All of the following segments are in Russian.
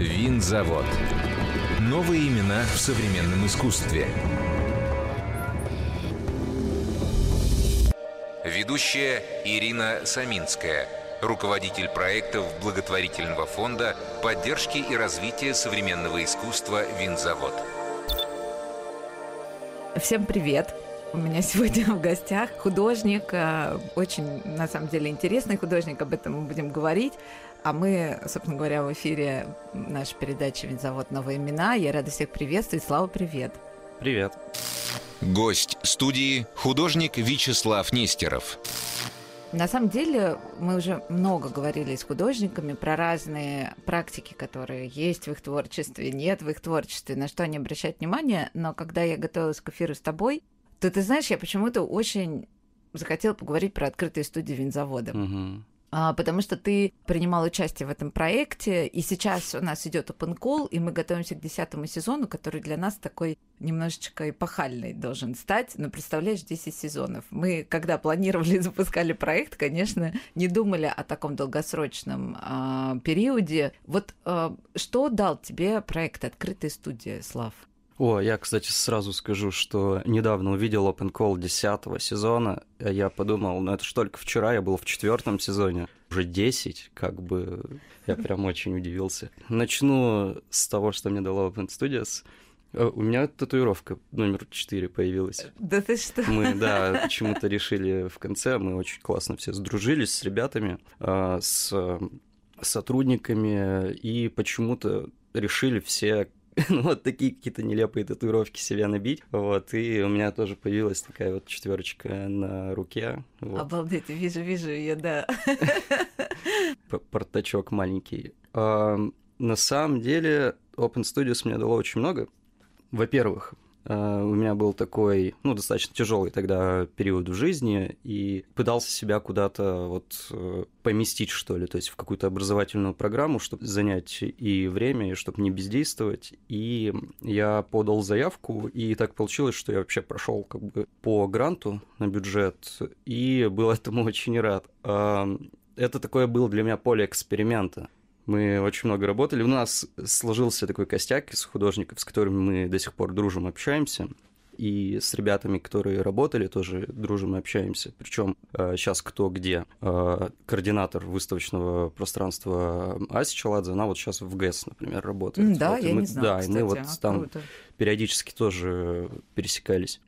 Винзавод. Новые имена в современном искусстве. Ведущая Ирина Саминская, руководитель проектов благотворительного фонда поддержки и развития современного искусства «Винзавод». Всем привет! У меня сегодня в гостях художник, э, очень, на самом деле, интересный художник, об этом мы будем говорить. А мы, собственно говоря, в эфире нашей передачи «Винзавод. Новые имена». Я рада всех приветствовать. Слава, привет! Привет! Гость студии – художник Вячеслав Нестеров. На самом деле мы уже много говорили с художниками про разные практики, которые есть в их творчестве, нет в их творчестве, на что они обращают внимание. Но когда я готовилась к эфиру с тобой, то ты знаешь, я почему-то очень захотела поговорить про открытые студии винзавода. Угу. А, потому что ты принимал участие в этом проекте, и сейчас у нас идет open call, и мы готовимся к десятому сезону, который для нас такой немножечко эпохальный должен стать. Но представляешь, 10 сезонов. Мы, когда планировали и запускали проект, конечно, не думали о таком долгосрочном а, периоде. Вот а, что дал тебе проект «Открытая студия», Слав? О, я, кстати, сразу скажу, что недавно увидел Open Call 10 сезона. Я подумал, ну это ж только вчера, я был в четвертом сезоне. Уже 10, как бы я прям очень удивился. Начну с того, что мне дала Open Studios. Э, у меня татуировка номер 4 появилась. Да ты что? Мы, да, почему-то решили в конце, мы очень классно все сдружились с ребятами, э, с сотрудниками, и почему-то решили все ну, вот такие какие-то нелепые татуировки себе набить. Вот, и у меня тоже появилась такая вот четверочка на руке. Вот. Обалдеть, вижу, вижу ее, да. Портачок маленький. А, на самом деле, Open Studios мне дало очень много. Во-первых, у меня был такой, ну, достаточно тяжелый тогда период в жизни, и пытался себя куда-то вот э, поместить, что ли, то есть в какую-то образовательную программу, чтобы занять и время, и чтобы не бездействовать. И я подал заявку, и так получилось, что я вообще прошел как бы по гранту на бюджет, и был этому очень рад. Это такое было для меня поле эксперимента. Мы очень много работали. У нас сложился такой костяк из художников, с которыми мы до сих пор дружим, общаемся. И с ребятами, которые работали, тоже дружим и общаемся. Причем сейчас э, кто где. Э, координатор выставочного пространства Ася Челадзе, она вот сейчас в ГЭС, например, работает. Да, вот, я мы, не знаю, Да, кстати, и мы вот а, там круто. периодически тоже пересекались.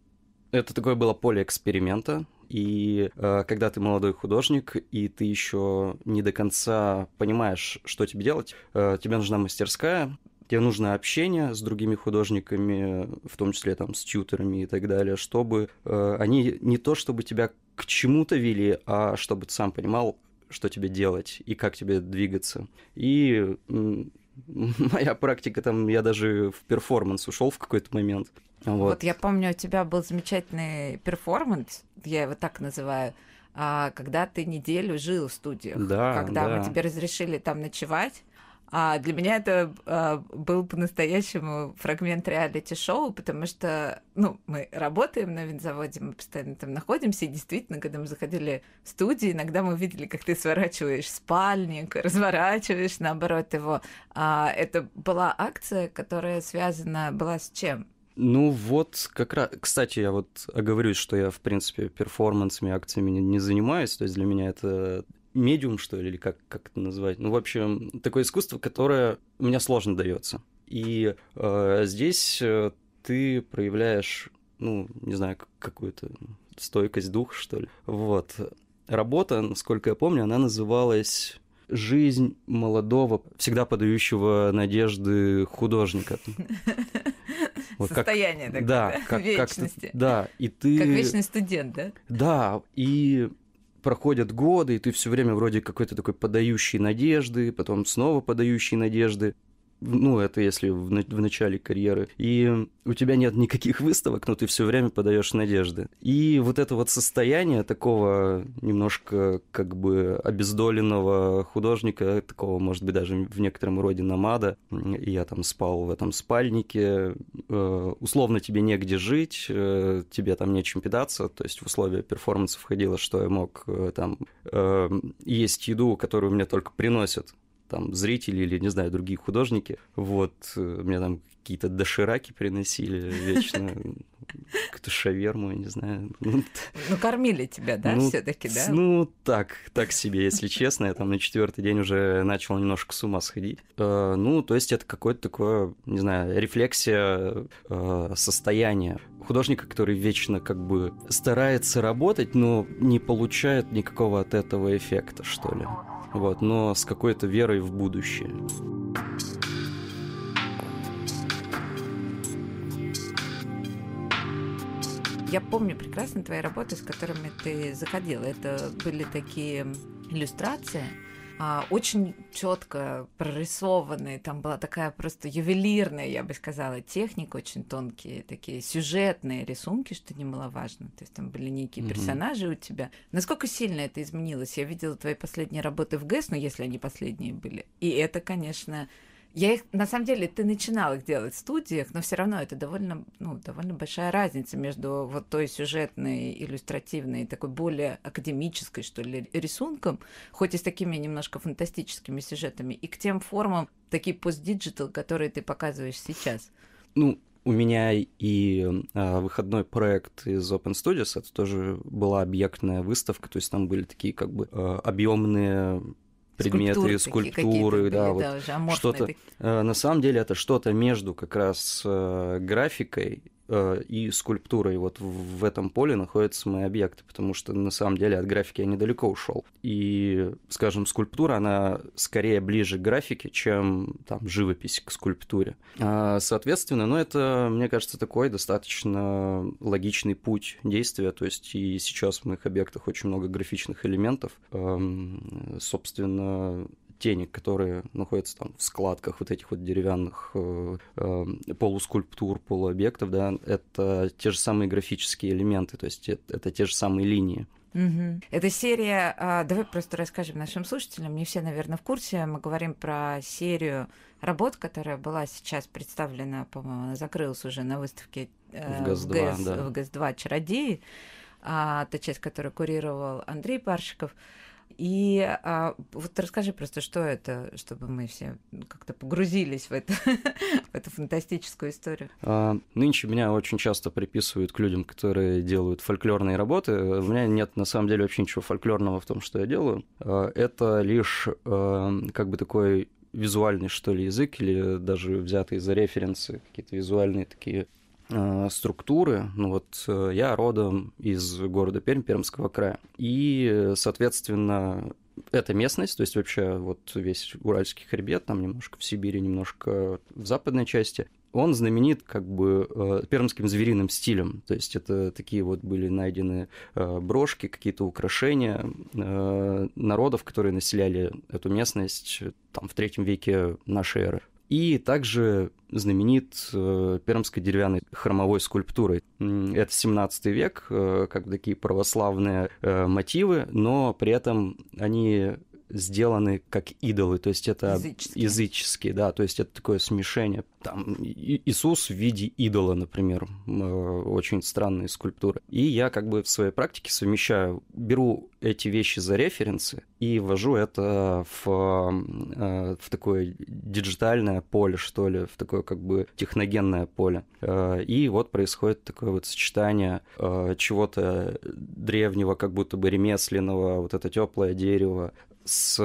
Это такое было поле эксперимента, и э, когда ты молодой художник, и ты еще не до конца понимаешь, что тебе делать, э, тебе нужна мастерская, тебе нужно общение с другими художниками, в том числе там с тьютерами и так далее, чтобы э, они не то чтобы тебя к чему-то вели, а чтобы ты сам понимал, что тебе делать и как тебе двигаться. И моя практика там, я даже в перформанс ушел в какой-то момент. Вот. вот я помню, у тебя был замечательный перформанс, я его так называю, а, когда ты неделю жил в студиях, да, когда да. мы тебе разрешили там ночевать. А для меня это а, был по-настоящему фрагмент реалити-шоу, потому что, ну, мы работаем на винзаводе, мы постоянно там находимся, и действительно, когда мы заходили в студию, иногда мы видели, как ты сворачиваешь спальник, разворачиваешь, наоборот, его. А, это была акция, которая связана была с чем? Ну вот, как раз, кстати, я вот оговорюсь, что я, в принципе, перформансами, акциями не, не занимаюсь, то есть для меня это медиум, что ли, или как, как это назвать. Ну, в общем, такое искусство, которое мне сложно дается. И э, здесь э, ты проявляешь, ну, не знаю, какую-то стойкость духа, что ли. Вот. Работа, насколько я помню, она называлась жизнь молодого, всегда подающего надежды художника. Вот Состояние как, такое, да, как, вечности. Как да, и ты... Как вечный студент, да? Да, и проходят годы, и ты все время вроде какой-то такой подающий надежды, потом снова подающий надежды ну, это если в, в начале карьеры, и у тебя нет никаких выставок, но ты все время подаешь надежды. И вот это вот состояние такого немножко как бы обездоленного художника, такого, может быть, даже в некотором роде намада, я там спал в этом спальнике, э, условно тебе негде жить, э, тебе там нечем питаться, то есть в условия перформанса входило, что я мог э, там есть еду, которую мне только приносят там зрители или, не знаю, другие художники. Вот, э, мне там какие-то дошираки приносили вечно, какую-то шаверму, я не знаю. Ну, кормили тебя, да, ну, все таки да? Ну, так, так себе, если честно. Я там на четвертый день уже начал немножко с ума сходить. Э, ну, то есть это какое-то такое, не знаю, рефлексия э, состояния художника, который вечно как бы старается работать, но не получает никакого от этого эффекта, что ли. Вот, но с какой-то верой в будущее. Я помню прекрасно твои работы, с которыми ты заходила. Это были такие иллюстрации, а, очень четко прорисованные. Там была такая просто ювелирная, я бы сказала, техника, очень тонкие такие сюжетные рисунки, что немаловажно. То есть там были некие mm-hmm. персонажи у тебя. Насколько сильно это изменилось? Я видела твои последние работы в ГЭС, ну если они последние были. И это, конечно, я их, на самом деле, ты начинал их делать в студиях, но все равно это довольно, ну, довольно большая разница между вот той сюжетной, иллюстративной, такой более академической, что ли, рисунком, хоть и с такими немножко фантастическими сюжетами, и к тем формам, такие постдиджитал, которые ты показываешь сейчас. Ну, у меня и а, выходной проект из Open Studios, это тоже была объектная выставка, то есть там были такие как бы а, объемные предметы, скульптуры, да, вот да, что-то. Э, на самом деле это что-то между как раз э, графикой и скульптурой. Вот в этом поле находятся мои объекты, потому что на самом деле от графики я недалеко ушел. И, скажем, скульптура, она скорее ближе к графике, чем там живопись к скульптуре. А, соответственно, ну это, мне кажется, такой достаточно логичный путь действия. То есть и сейчас в моих объектах очень много графичных элементов. Эм, собственно, тени, которые находятся там в складках вот этих вот деревянных э, э, полускульптур, полуобъектов, да, это те же самые графические элементы, то есть это, это те же самые линии. Угу. Эта серия, а, давай просто расскажем нашим слушателям, не все, наверное, в курсе, мы говорим про серию работ, которая была сейчас представлена, по-моему, она закрылась уже на выставке э, в ГАЗ-2, в, да. в ГАЗ-2 «Чародеи», а, та часть, которую курировал Андрей Паршиков. И а, вот расскажи просто, что это, чтобы мы все как-то погрузились в, это, в эту фантастическую историю. А, нынче меня очень часто приписывают к людям, которые делают фольклорные работы. У меня нет на самом деле вообще ничего фольклорного в том, что я делаю. А, это лишь а, как бы такой визуальный, что ли, язык, или даже взятые за референсы какие-то визуальные такие структуры. Ну вот э, я родом из города Пермь, Пермского края. И, соответственно, эта местность, то есть вообще вот весь Уральский хребет, там немножко в Сибири, немножко в западной части, он знаменит как бы э, пермским звериным стилем. То есть это такие вот были найдены брошки, какие-то украшения народов, которые населяли эту местность там в третьем веке нашей эры. И также знаменит э, пермской деревянной хромовой скульптурой. Это 17 век, э, как бы такие православные э, мотивы, но при этом они сделаны как идолы, то есть это языческие, языческие да, то есть это такое смешение. Там Иисус в виде идола, например, э, очень странные скульптуры. И я как бы в своей практике совмещаю, беру эти вещи за референсы и ввожу это в, э, в такое диджитальное поле, что ли, в такое как бы техногенное поле. Э, и вот происходит такое вот сочетание чего-то древнего, как будто бы ремесленного, вот это теплое дерево, с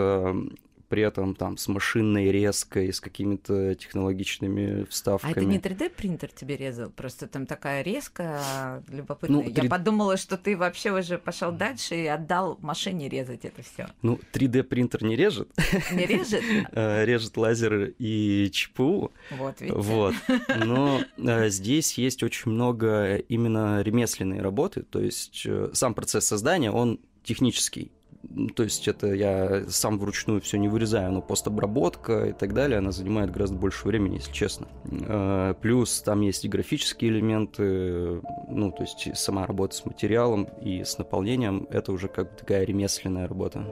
при этом там с машинной резкой, с какими-то технологичными вставками. А это не 3D принтер тебе резал? Просто там такая резкая, любопытная. Ну, 3... Я подумала, что ты вообще уже пошел дальше и отдал машине резать это все. Ну, 3D принтер не режет. Не режет? А, режет лазер и ЧПУ. Вот, видите. Вот. Но а, здесь есть очень много именно ремесленной работы, то есть э, сам процесс создания, он технический. То есть это я сам вручную все не вырезаю, но постобработка и так далее, она занимает гораздо больше времени, если честно. Э, плюс там есть и графические элементы, ну, то есть сама работа с материалом и с наполнением, это уже как бы такая ремесленная работа.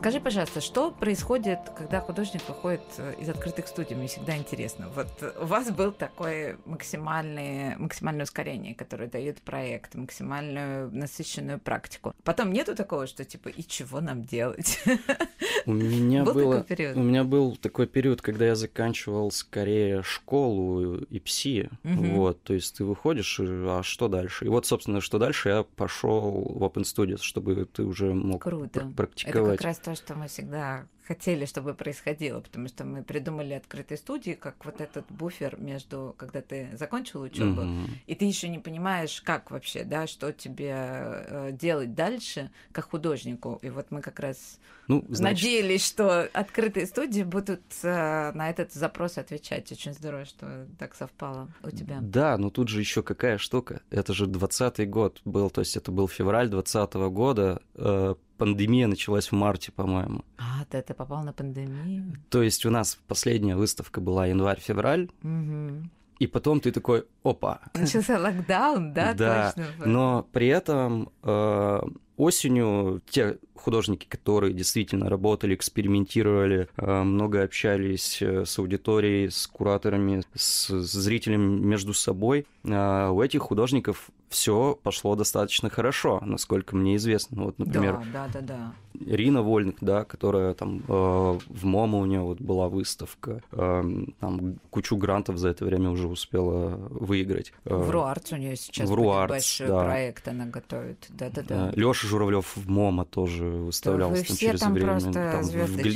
Скажи, пожалуйста, что происходит, когда художник выходит э, из открытых студий? Мне всегда интересно. Вот у вас был такой максимальный, максимальное ускорение, которое дает проект, максимальную насыщенную практику. Потом нету такого, что типа, и чего нам делать? У меня был было, такой период? у меня был такой период, когда я заканчивал скорее школу и пси, Мгм. вот, то есть ты выходишь, и, а что дальше? И вот, собственно, что дальше, я пошел в Open Studios, чтобы ты уже мог Круто. пр- Это практиковать. как раз то, что мы всегда хотели, чтобы происходило, потому что мы придумали открытые студии, как вот этот буфер между, когда ты закончил учебу, Мгм. и ты еще не понимаешь, как вообще, да, что тебе э, делать дальше, как художнику. И вот мы как раз Ну, значит, надеялись, что открытые студии будут э, на этот запрос отвечать. Очень здорово, что так совпало у тебя. Да, но тут же еще какая штука. Это же двадцатый год был, то есть это был февраль двадцатого года. э, пандемия началась в марте, по-моему. А, ты, ты попал на пандемию. То есть у нас последняя выставка была январь-февраль, Мгм. и потом ты такой, опа. Начался локдаун, да, Да, точно. Но при этом э, осенью те художники, которые действительно работали, экспериментировали, э, много общались э, с аудиторией, с кураторами, с зрителями между собой, э, у этих художников все пошло достаточно хорошо, насколько мне известно. Ну, Вот, например, Да, да, да, да. Рина Вольник, да, которая там э, в МОМА у нее вот была выставка, э, там кучу грантов за это время уже успела выиграть. Э, В Руарц у нее сейчас в Руарц, большой да. проект, она готовит. Да, да, да. Леша Журавлев в МОМА тоже выставлялся вы там через там время. там в,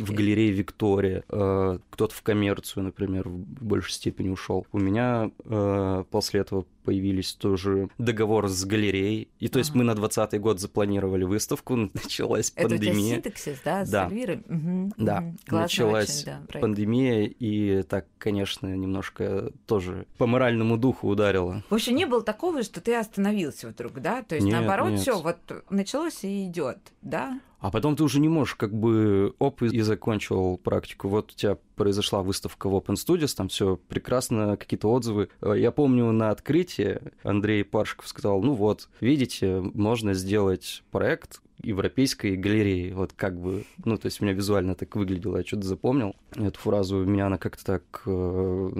в галерее Виктория. Э, кто-то в коммерцию, например, в большей степени ушел. У меня э, после этого появились тоже договор с галереей. И то есть Ага. мы на 20 год запланировали выставку, началась Это пандемия. синтаксис, да, с Да. Эльвирой? Мгм, Да. Классный началась очень, да, проект. пандемия, и так, конечно, немножко тоже по моральному духу ударило. В общем, не было такого, что ты остановился вдруг, да? То есть, Нет, наоборот, все вот началось и идет, да? А потом ты уже не можешь, как бы, оп, и закончил практику. Вот у тебя произошла выставка в Open Studios, там все прекрасно, какие-то отзывы. Э, Я помню на открытии Андрей Паршиков сказал, ну вот, видите, можно сделать проект европейской галереи. Вот как бы, ну, то есть у меня визуально так выглядело, я что-то запомнил эту фразу, меня она как-то так, э,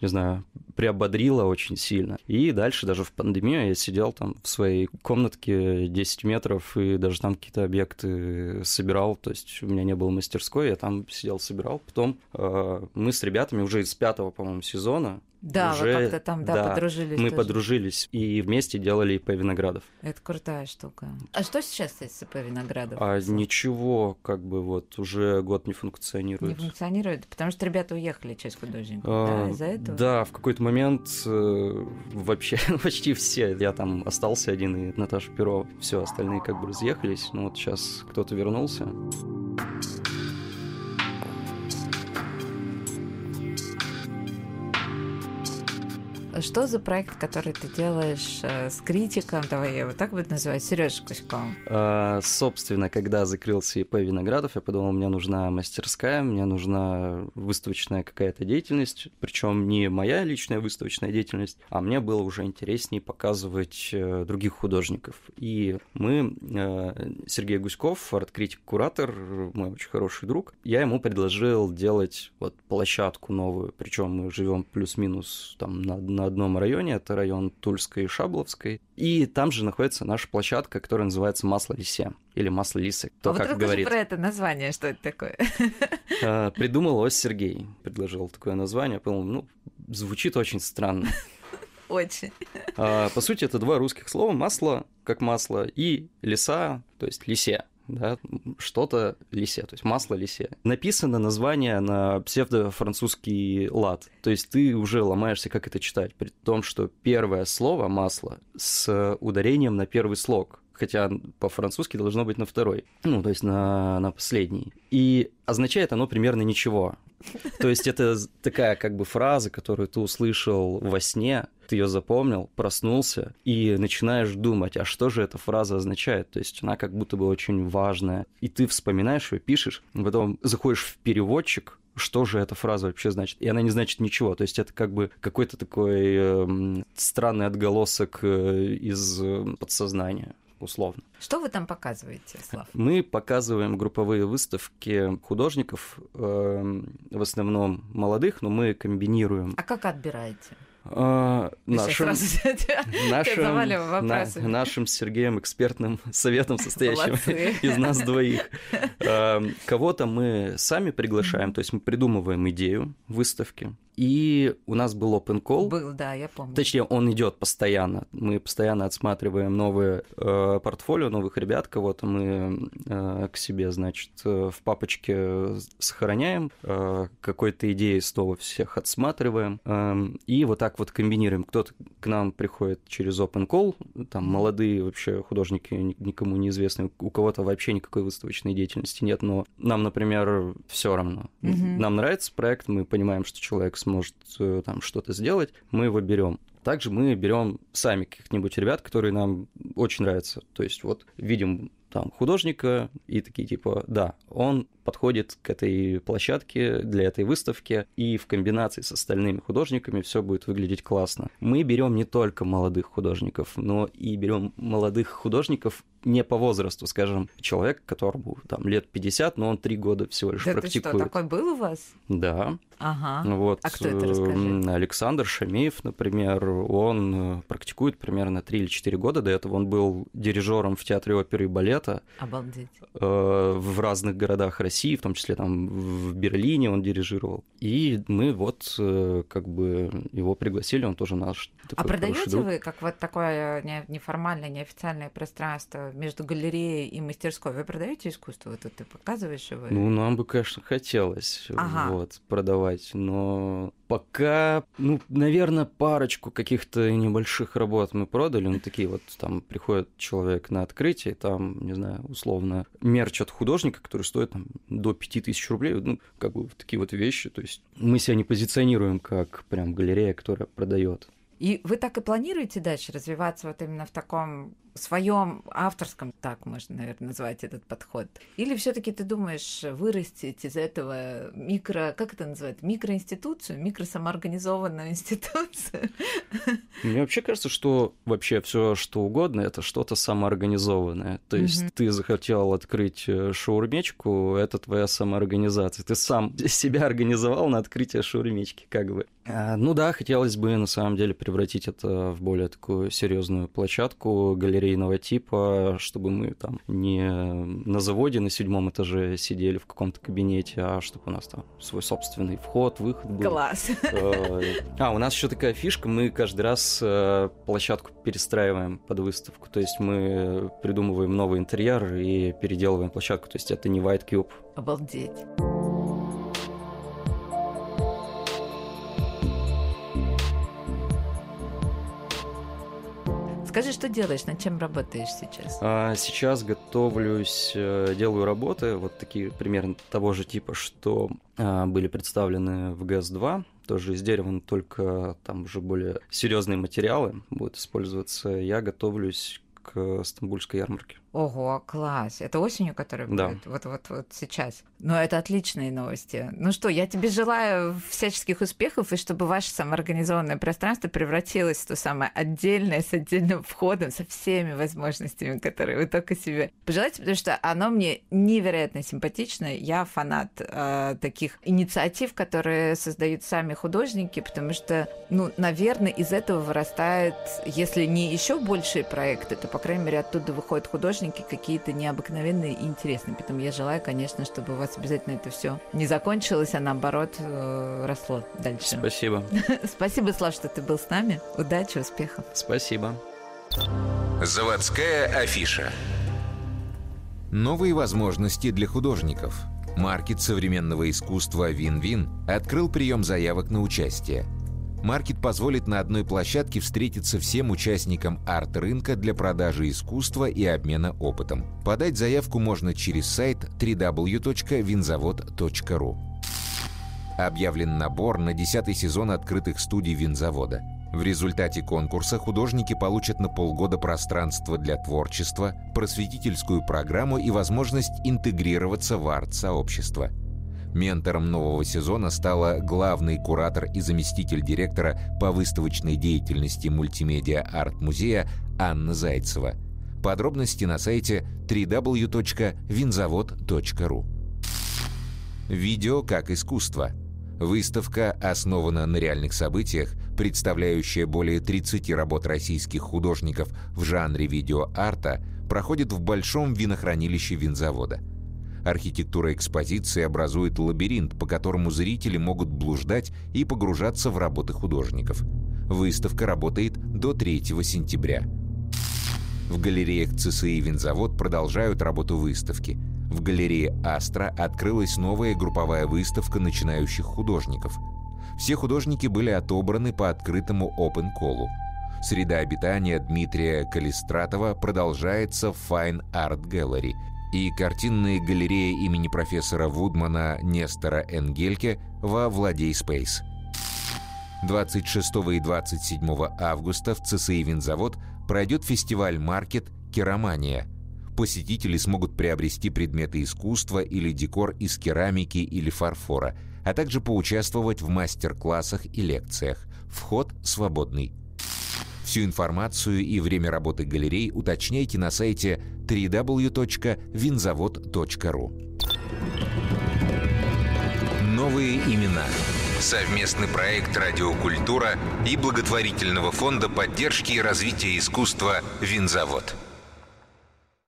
не знаю, приободрила очень сильно. И дальше даже в пандемию я сидел там в своей комнатке 10 метров и даже там какие-то объекты собирал, то есть у меня не было мастерской, я там сидел, собирал. Потом э, мы с ребятами уже из пятого, по-моему, сезона Да, вы Уже, как-то там, да, да, подружились мы тоже. подружились и вместе делали ИП Виноградов. Это крутая штука. А что сейчас с СЦП Виноградов? А ничего, как бы вот уже год не не функционирует. функционирует, потому что ребята уехали, часть художников, А, да, из-за этого? Да, в какой-то момент э, вообще почти все. Я там остался один и Наташа Перова. Все, остальные как бы разъехались. Ну вот сейчас кто-то вернулся. Что за проект, который ты делаешь э, с критиком, давай я его так буду называть, Сережей Кузьковым? А, собственно, когда закрылся ИП Виноградов, я подумал, мне нужна мастерская, мне нужна выставочная какая-то деятельность, причем не моя личная выставочная деятельность, а мне было уже интереснее показывать э, других художников. И мы, э, Сергей Гуськов, арт-критик, куратор, мой очень хороший друг, я ему предложил делать вот площадку новую, причем мы живем плюс-минус там на, на одном районе, это район Тульской и Шабловской, и там же находится наша площадка, которая называется «Масло Лисе» или «Масло Лисы», кто а вот как расскажи говорит. про это название, что это такое? А, Придумал его Сергей, предложил такое название, понял, ну, звучит очень странно. Очень. А, По сути, это два русских слова «масло» как масло и «лиса», то есть «лисе». Да, что-то лисе, то есть масло лисе. Написано название на псевдо-французский лад. То есть ты уже ломаешься, как это читать. При том, что первое слово масло с ударением на первый слог. Хотя по-французски должно быть на второй. Ну, то есть на, на последний. И означает оно примерно ничего. То есть это такая как бы фраза, которую ты услышал во сне, ты ее запомнил, проснулся и начинаешь думать, а что же эта фраза означает? То есть она как будто бы очень важная. И ты вспоминаешь ее, пишешь, потом заходишь в переводчик, что же эта фраза вообще значит. И она не значит ничего. То есть это как бы какой-то такой эм, странный отголосок э, из э, подсознания. Условно. Что вы там показываете, Слав? Мы показываем групповые выставки художников, э, в основном молодых, но мы комбинируем. А как отбираете? А, нашим, нашим, на, нашим Сергеем экспертным советом, состоящим из нас двоих. А, кого-то мы сами приглашаем, то есть мы придумываем идею выставки, и у нас был open call. Был, да, я помню. Точнее, он идет постоянно. Мы постоянно отсматриваем новые э, портфолио, новых ребят, кого-то мы э, к себе, значит, э, в папочке сохраняем, э, какой-то идеи снова всех отсматриваем, э, и вот так вот комбинируем. Кто-то к нам приходит через open call, там молодые вообще художники, никому неизвестные, у кого-то вообще никакой выставочной деятельности нет, но нам, например, все равно. Mm-hmm. Нам нравится проект, мы понимаем, что человек сможет э, там что-то сделать, мы его берем. Также мы берем сами каких-нибудь ребят, которые нам очень нравятся. То есть вот видим там художника и такие типа, да, он подходит к этой площадке для этой выставки, и в комбинации с остальными художниками все будет выглядеть классно. Мы берем не только молодых художников, но и берем молодых художников не по возрасту, скажем, человек, которому там лет 50, но он три года всего лишь да практикует. Ты что, такой был у вас? Да. Ага. Вот, а кто это, расскажи? Александр Шамеев, например, он э, практикует примерно 3 или 4 года. До этого он был дирижером в театре оперы и балета. Обалдеть. Э, в разных городах России, в том числе там в Берлине он дирижировал. И мы вот э, как бы его пригласили, он тоже наш. а продаете вы как вот такое неформальное, неофициальное пространство между галереей и мастерской. Вы продаете искусство? Вот ты показываешь его? Ну, нам бы, конечно, хотелось ага. вот, продавать, но пока, ну, наверное, парочку каких-то небольших работ мы продали. Ну, такие вот, там приходит человек на открытие, там, не знаю, условно, мерч от художника, который стоит там до 5000 рублей. Ну, как бы такие вот вещи. То есть мы себя не позиционируем как прям галерея, которая продает. И вы так и планируете дальше развиваться вот именно в таком своем авторском, так можно, наверное, назвать этот подход? Или все-таки ты думаешь вырастить из этого микро, как это называется, микроинституцию, микросамоорганизованную институцию? Мне вообще кажется, что вообще все что угодно это что-то самоорганизованное. То есть mm-hmm. ты захотел открыть э, шаурмечку, это твоя самоорганизация. Ты сам себя организовал на открытие шаурмечки, как бы. А, ну да, хотелось бы на самом деле превратить это в более такую серьезную площадку, галерею галерейного типа, чтобы мы там не на заводе на седьмом этаже сидели в каком-то кабинете, а чтобы у нас там свой собственный вход, выход был. Класс. Э, а, у нас еще такая фишка, мы каждый раз э, площадку перестраиваем под выставку, то есть мы придумываем новый интерьер и переделываем площадку, то есть это не White Cube. Обалдеть. Расскажи, что делаешь, над чем работаешь сейчас? А, сейчас готовлюсь, э, делаю работы, вот такие примерно того же типа, что а, были представлены в ГЭС-2, тоже из дерева, но только там уже более серьезные материалы будут использоваться. Я готовлюсь к Стамбульской ярмарке. Ого, класс. Это осенью, которая да. будет? Вот-вот вот сейчас. Но это отличные новости. Ну что, я тебе желаю всяческих успехов, и чтобы ваше самоорганизованное пространство превратилось в то самое отдельное, с отдельным входом, со всеми возможностями, которые вы только себе пожелаете, потому что оно мне невероятно симпатично. Я фанат э, таких инициатив, которые создают сами художники, потому что, ну, наверное, из этого вырастает, если не еще большие проекты, то, по крайней мере, оттуда выходят художники, источники какие-то необыкновенные и интересные. Поэтому я желаю, конечно, чтобы у вас обязательно это все не закончилось, а наоборот э, росло дальше. Спасибо. Спасибо, Слав, что ты был с нами. Удачи, успехов. Спасибо. Заводская афиша. Новые возможности для художников. Маркет современного искусства «Вин-Вин» открыл прием заявок на участие – Маркет позволит на одной площадке встретиться всем участникам арт-рынка для продажи искусства и обмена опытом. Подать заявку можно через сайт www.винзавод.ру. Объявлен набор на 10 сезон открытых студий винзавода. В результате конкурса художники получат на полгода пространство для творчества, просветительскую программу и возможность интегрироваться в арт-сообщество – Ментором нового сезона стала главный куратор и заместитель директора по выставочной деятельности мультимедиа арт-музея Анна Зайцева. Подробности на сайте www.винзавод.ру. Видео как искусство. Выставка основана на реальных событиях, представляющая более 30 работ российских художников в жанре видеоарта, проходит в Большом винохранилище винзавода. Архитектура экспозиции образует лабиринт, по которому зрители могут блуждать и погружаться в работы художников. Выставка работает до 3 сентября. В галереях ЦСИ «Винзавод» продолжают работу выставки. В галерее «Астра» открылась новая групповая выставка начинающих художников. Все художники были отобраны по открытому open call. Среда обитания Дмитрия Калистратова продолжается в Fine Art Gallery, и картинные галереи имени профессора Вудмана Нестора Энгельке во Владей Спейс. 26 и 27 августа в ЦСИ «Винзавод» пройдет фестиваль «Маркет. Керамания». Посетители смогут приобрести предметы искусства или декор из керамики или фарфора, а также поучаствовать в мастер-классах и лекциях. Вход свободный. Всю информацию и время работы галерей уточняйте на сайте www.винзавод.ру. Новые имена. Совместный проект «Радиокультура» и благотворительного фонда поддержки и развития искусства «Винзавод».